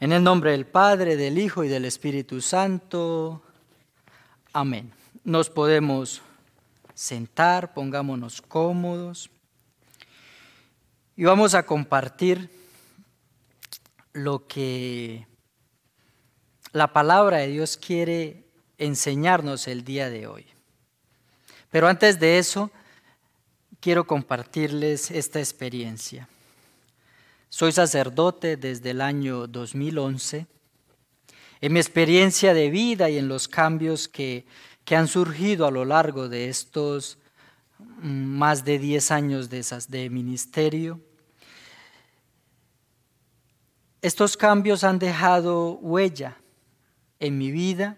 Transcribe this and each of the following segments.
En el nombre del Padre, del Hijo y del Espíritu Santo. Amén. Nos podemos sentar, pongámonos cómodos y vamos a compartir lo que la palabra de Dios quiere enseñarnos el día de hoy. Pero antes de eso, quiero compartirles esta experiencia. Soy sacerdote desde el año 2011. En mi experiencia de vida y en los cambios que, que han surgido a lo largo de estos mm, más de 10 años de, de ministerio, estos cambios han dejado huella en mi vida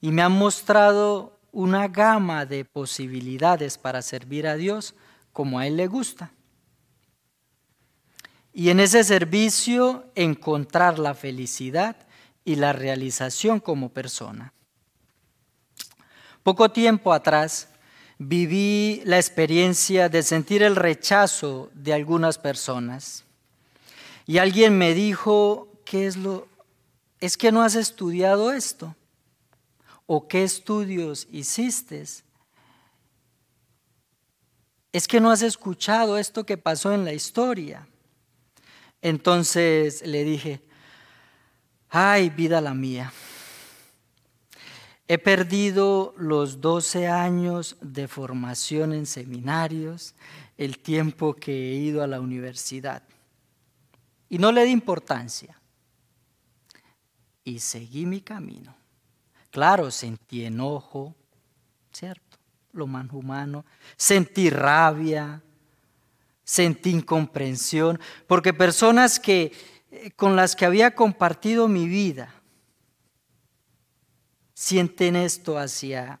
y me han mostrado una gama de posibilidades para servir a Dios como a Él le gusta y en ese servicio encontrar la felicidad y la realización como persona. Poco tiempo atrás viví la experiencia de sentir el rechazo de algunas personas y alguien me dijo, ¿qué es lo es que no has estudiado esto? ¿O qué estudios hiciste? Es que no has escuchado esto que pasó en la historia. Entonces le dije, ay, vida la mía. He perdido los 12 años de formación en seminarios, el tiempo que he ido a la universidad. Y no le di importancia. Y seguí mi camino. Claro, sentí enojo, ¿cierto? Lo más humano. Sentí rabia, sentí incomprensión, porque personas que, eh, con las que había compartido mi vida sienten esto hacia,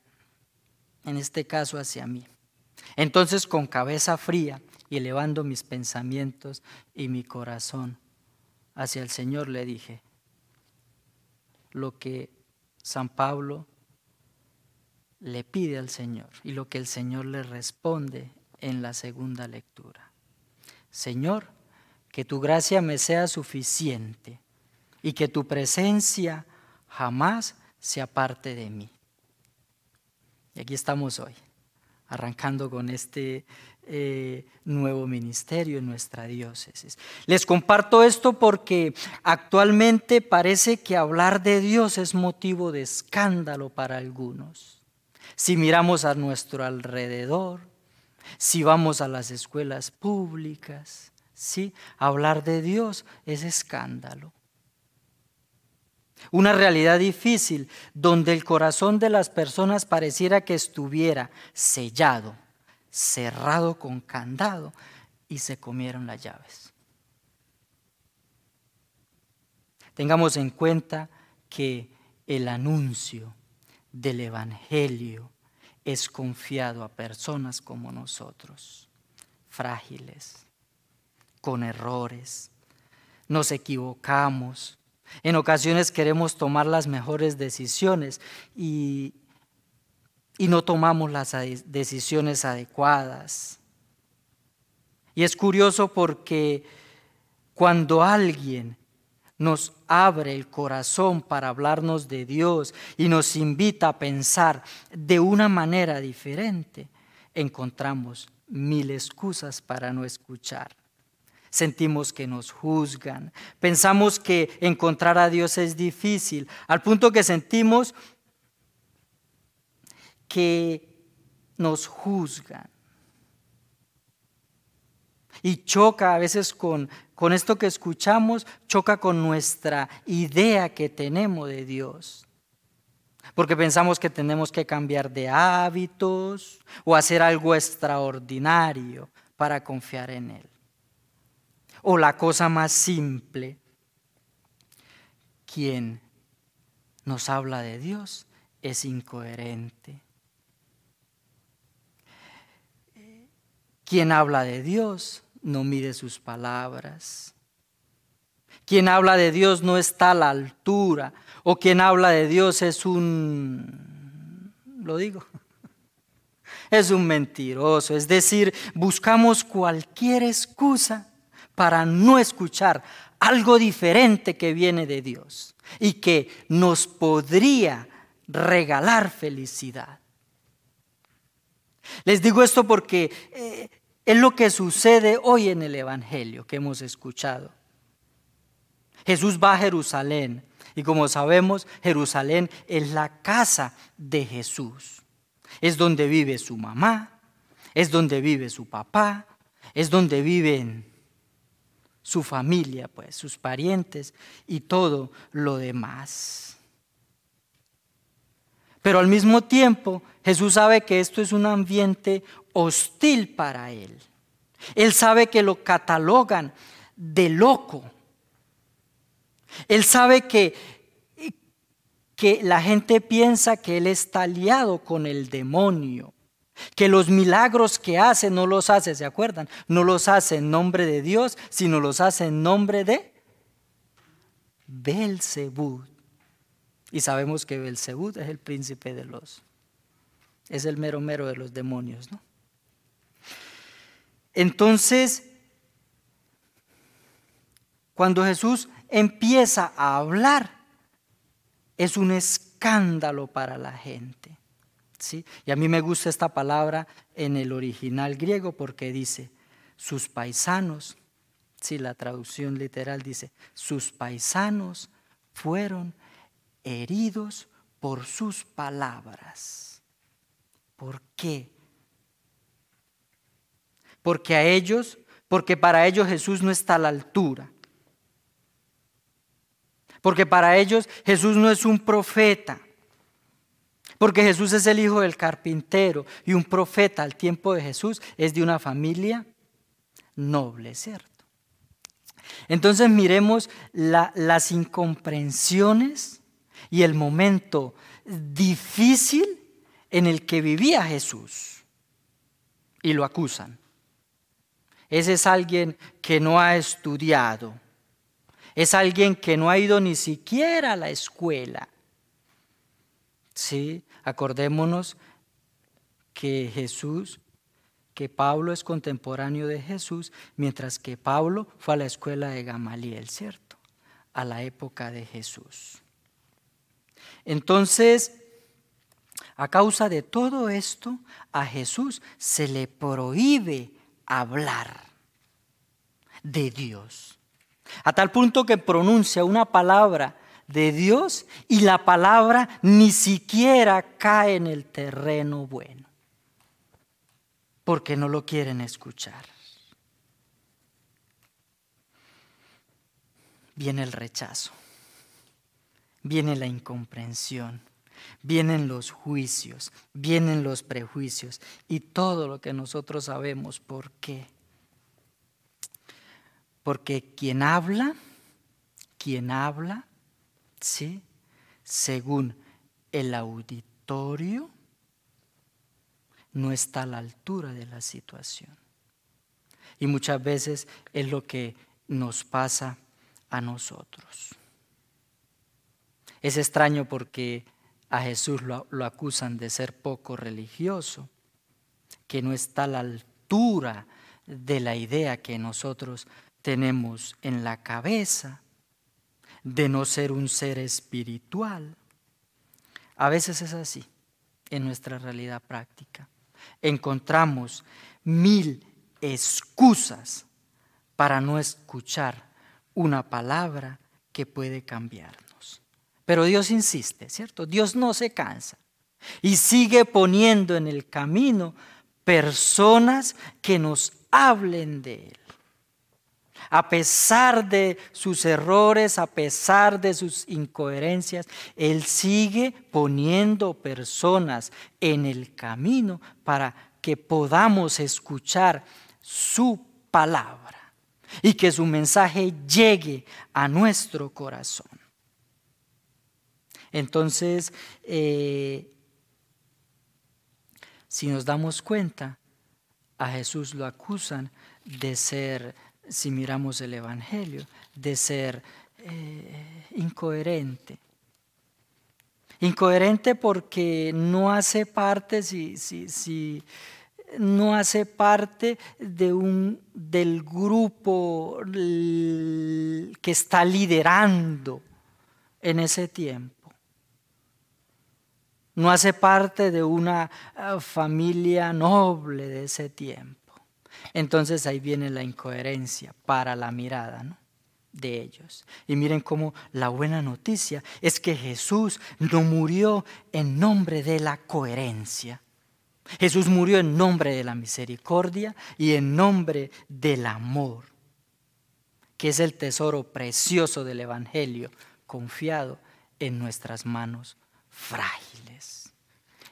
en este caso hacia mí. Entonces con cabeza fría y elevando mis pensamientos y mi corazón hacia el Señor le dije, lo que San Pablo le pide al Señor y lo que el Señor le responde en la segunda lectura. Señor, que tu gracia me sea suficiente y que tu presencia jamás se aparte de mí. Y aquí estamos hoy, arrancando con este eh, nuevo ministerio en nuestra diócesis. Les comparto esto porque actualmente parece que hablar de Dios es motivo de escándalo para algunos. Si miramos a nuestro alrededor, si vamos a las escuelas públicas, ¿sí? hablar de Dios es escándalo. Una realidad difícil donde el corazón de las personas pareciera que estuviera sellado, cerrado con candado y se comieron las llaves. Tengamos en cuenta que el anuncio del Evangelio es confiado a personas como nosotros, frágiles, con errores. Nos equivocamos. En ocasiones queremos tomar las mejores decisiones y, y no tomamos las decisiones adecuadas. Y es curioso porque cuando alguien nos abre el corazón para hablarnos de Dios y nos invita a pensar de una manera diferente, encontramos mil excusas para no escuchar. Sentimos que nos juzgan, pensamos que encontrar a Dios es difícil, al punto que sentimos que nos juzgan. Y choca a veces con con esto que escuchamos choca con nuestra idea que tenemos de Dios. Porque pensamos que tenemos que cambiar de hábitos o hacer algo extraordinario para confiar en Él. O la cosa más simple, quien nos habla de Dios es incoherente. Quien habla de Dios no mide sus palabras. Quien habla de Dios no está a la altura, o quien habla de Dios es un, lo digo, es un mentiroso. Es decir, buscamos cualquier excusa para no escuchar algo diferente que viene de Dios y que nos podría regalar felicidad. Les digo esto porque eh, es lo que sucede hoy en el Evangelio que hemos escuchado. Jesús va a Jerusalén y como sabemos, Jerusalén es la casa de Jesús. Es donde vive su mamá, es donde vive su papá, es donde viven su familia, pues, sus parientes y todo lo demás. Pero al mismo tiempo, Jesús sabe que esto es un ambiente hostil para él. Él sabe que lo catalogan de loco. Él sabe que, que la gente piensa que él está aliado con el demonio, que los milagros que hace no los hace, ¿se acuerdan? No los hace en nombre de Dios, sino los hace en nombre de Belzebud. Y sabemos que Belzebud es el príncipe de los, es el mero mero de los demonios, ¿no? Entonces, cuando Jesús empieza a hablar, es un escándalo para la gente. ¿sí? Y a mí me gusta esta palabra en el original griego porque dice, sus paisanos, si la traducción literal dice, sus paisanos fueron heridos por sus palabras. ¿Por qué? Porque a ellos, porque para ellos Jesús no está a la altura. Porque para ellos Jesús no es un profeta. Porque Jesús es el hijo del carpintero y un profeta al tiempo de Jesús es de una familia noble, ¿cierto? Entonces miremos las incomprensiones y el momento difícil en el que vivía Jesús. Y lo acusan. Ese es alguien que no ha estudiado. Es alguien que no ha ido ni siquiera a la escuela. Sí, acordémonos que Jesús, que Pablo es contemporáneo de Jesús, mientras que Pablo fue a la escuela de Gamaliel, ¿cierto? A la época de Jesús. Entonces, a causa de todo esto, a Jesús se le prohíbe hablar de Dios. A tal punto que pronuncia una palabra de Dios y la palabra ni siquiera cae en el terreno bueno, porque no lo quieren escuchar. Viene el rechazo, viene la incomprensión, vienen los juicios, vienen los prejuicios y todo lo que nosotros sabemos por qué. Porque quien habla, quien habla, ¿sí? según el auditorio, no está a la altura de la situación. Y muchas veces es lo que nos pasa a nosotros. Es extraño porque a Jesús lo, acusan de ser poco religioso, que no está a la altura de la idea que nosotros tenemos en la cabeza de no ser un ser espiritual. A veces es así en nuestra realidad práctica. Encontramos mil excusas para no escuchar una palabra que puede cambiarnos. Pero Dios insiste, ¿cierto? Dios no se cansa y sigue poniendo en el camino personas que nos hablen de Él a pesar de sus errores, a pesar de sus incoherencias, Él sigue poniendo personas en el camino para que podamos escuchar su palabra y que su mensaje llegue a nuestro corazón. Entonces, eh, si nos damos cuenta, a Jesús lo acusan de ser si miramos el Evangelio, de ser eh, incoherente. Incoherente porque no hace parte, si, si, no hace parte de un, del grupo que está liderando en ese tiempo. No hace parte de una eh, familia noble de ese tiempo. Entonces ahí viene la incoherencia para la mirada de ellos. Y miren cómo la buena noticia es que Jesús no murió en nombre de la coherencia. Jesús murió en nombre de la misericordia y en nombre del amor, que es el tesoro precioso del Evangelio confiado en nuestras manos frágiles.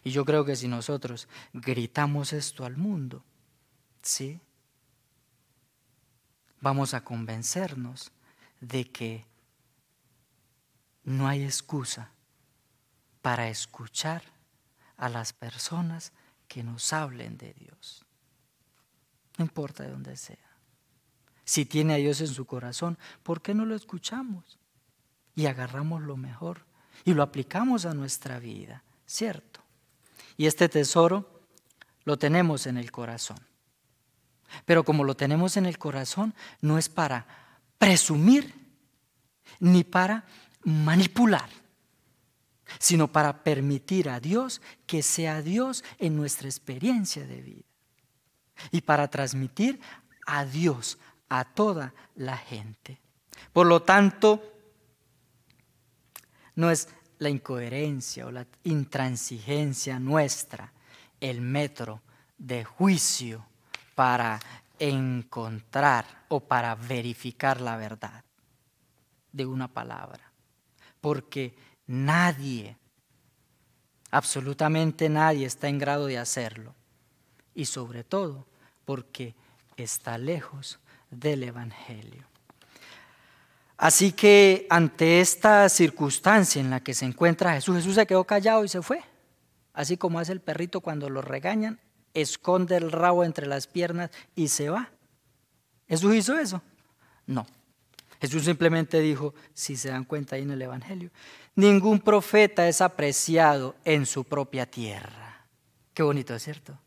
Y yo creo que si nosotros gritamos esto al mundo, ¿sí? Vamos a convencernos de que no hay excusa para escuchar a las personas que nos hablen de Dios. No importa de dónde sea. Si tiene a Dios en su corazón, ¿por qué no lo escuchamos? Y agarramos lo mejor y lo aplicamos a nuestra vida, ¿cierto? Y este tesoro lo tenemos en el corazón. Pero como lo tenemos en el corazón, no es para presumir ni para manipular, sino para permitir a Dios que sea Dios en nuestra experiencia de vida y para transmitir a Dios a toda la gente. Por lo tanto, no es la incoherencia o la intransigencia nuestra el metro de juicio para encontrar o para verificar la verdad de una palabra. Porque nadie, absolutamente nadie está en grado de hacerlo. Y sobre todo porque está lejos del Evangelio. Así que ante esta circunstancia en la que se encuentra Jesús, Jesús se quedó callado y se fue. Así como hace el perrito cuando lo regañan, esconde el rabo entre las piernas y se va. ¿Jesús hizo eso? No. Jesús simplemente dijo, si se dan cuenta ahí en el Evangelio, ningún profeta es apreciado en su propia tierra. Qué bonito, ¿es cierto?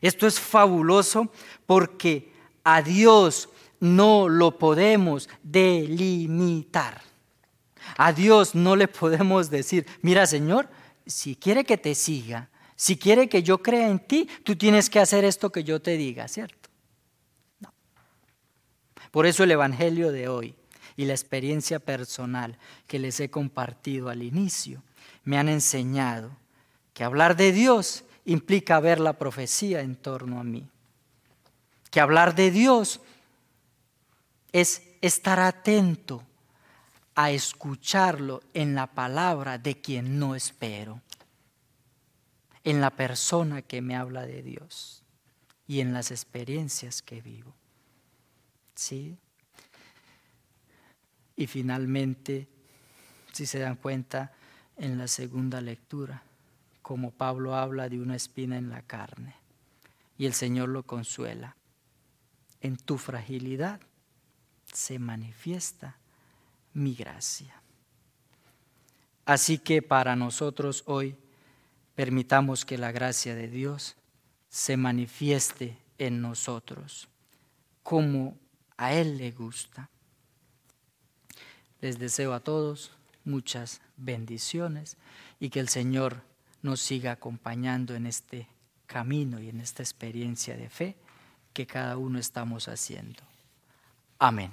Esto es fabuloso porque a Dios no lo podemos delimitar. A Dios no le podemos decir, mira Señor, si quiere que te siga, si quiere que yo crea en ti, tú tienes que hacer esto que yo te diga, ¿cierto? Por eso el Evangelio de hoy y la experiencia personal que les he compartido al inicio me han enseñado que hablar de Dios implica ver la profecía en torno a mí. Que hablar de Dios es estar atento a escucharlo en la palabra de quien no espero, en la persona que me habla de Dios y en las experiencias que vivo. ¿Sí? Y finalmente, si se dan cuenta, en la segunda lectura, como Pablo habla de una espina en la carne, y el Señor lo consuela. En tu fragilidad se manifiesta mi gracia. Así que para nosotros hoy permitamos que la gracia de Dios se manifieste en nosotros como a Él le gusta. Les deseo a todos muchas bendiciones y que el Señor nos siga acompañando en este camino y en esta experiencia de fe que cada uno estamos haciendo. Amén.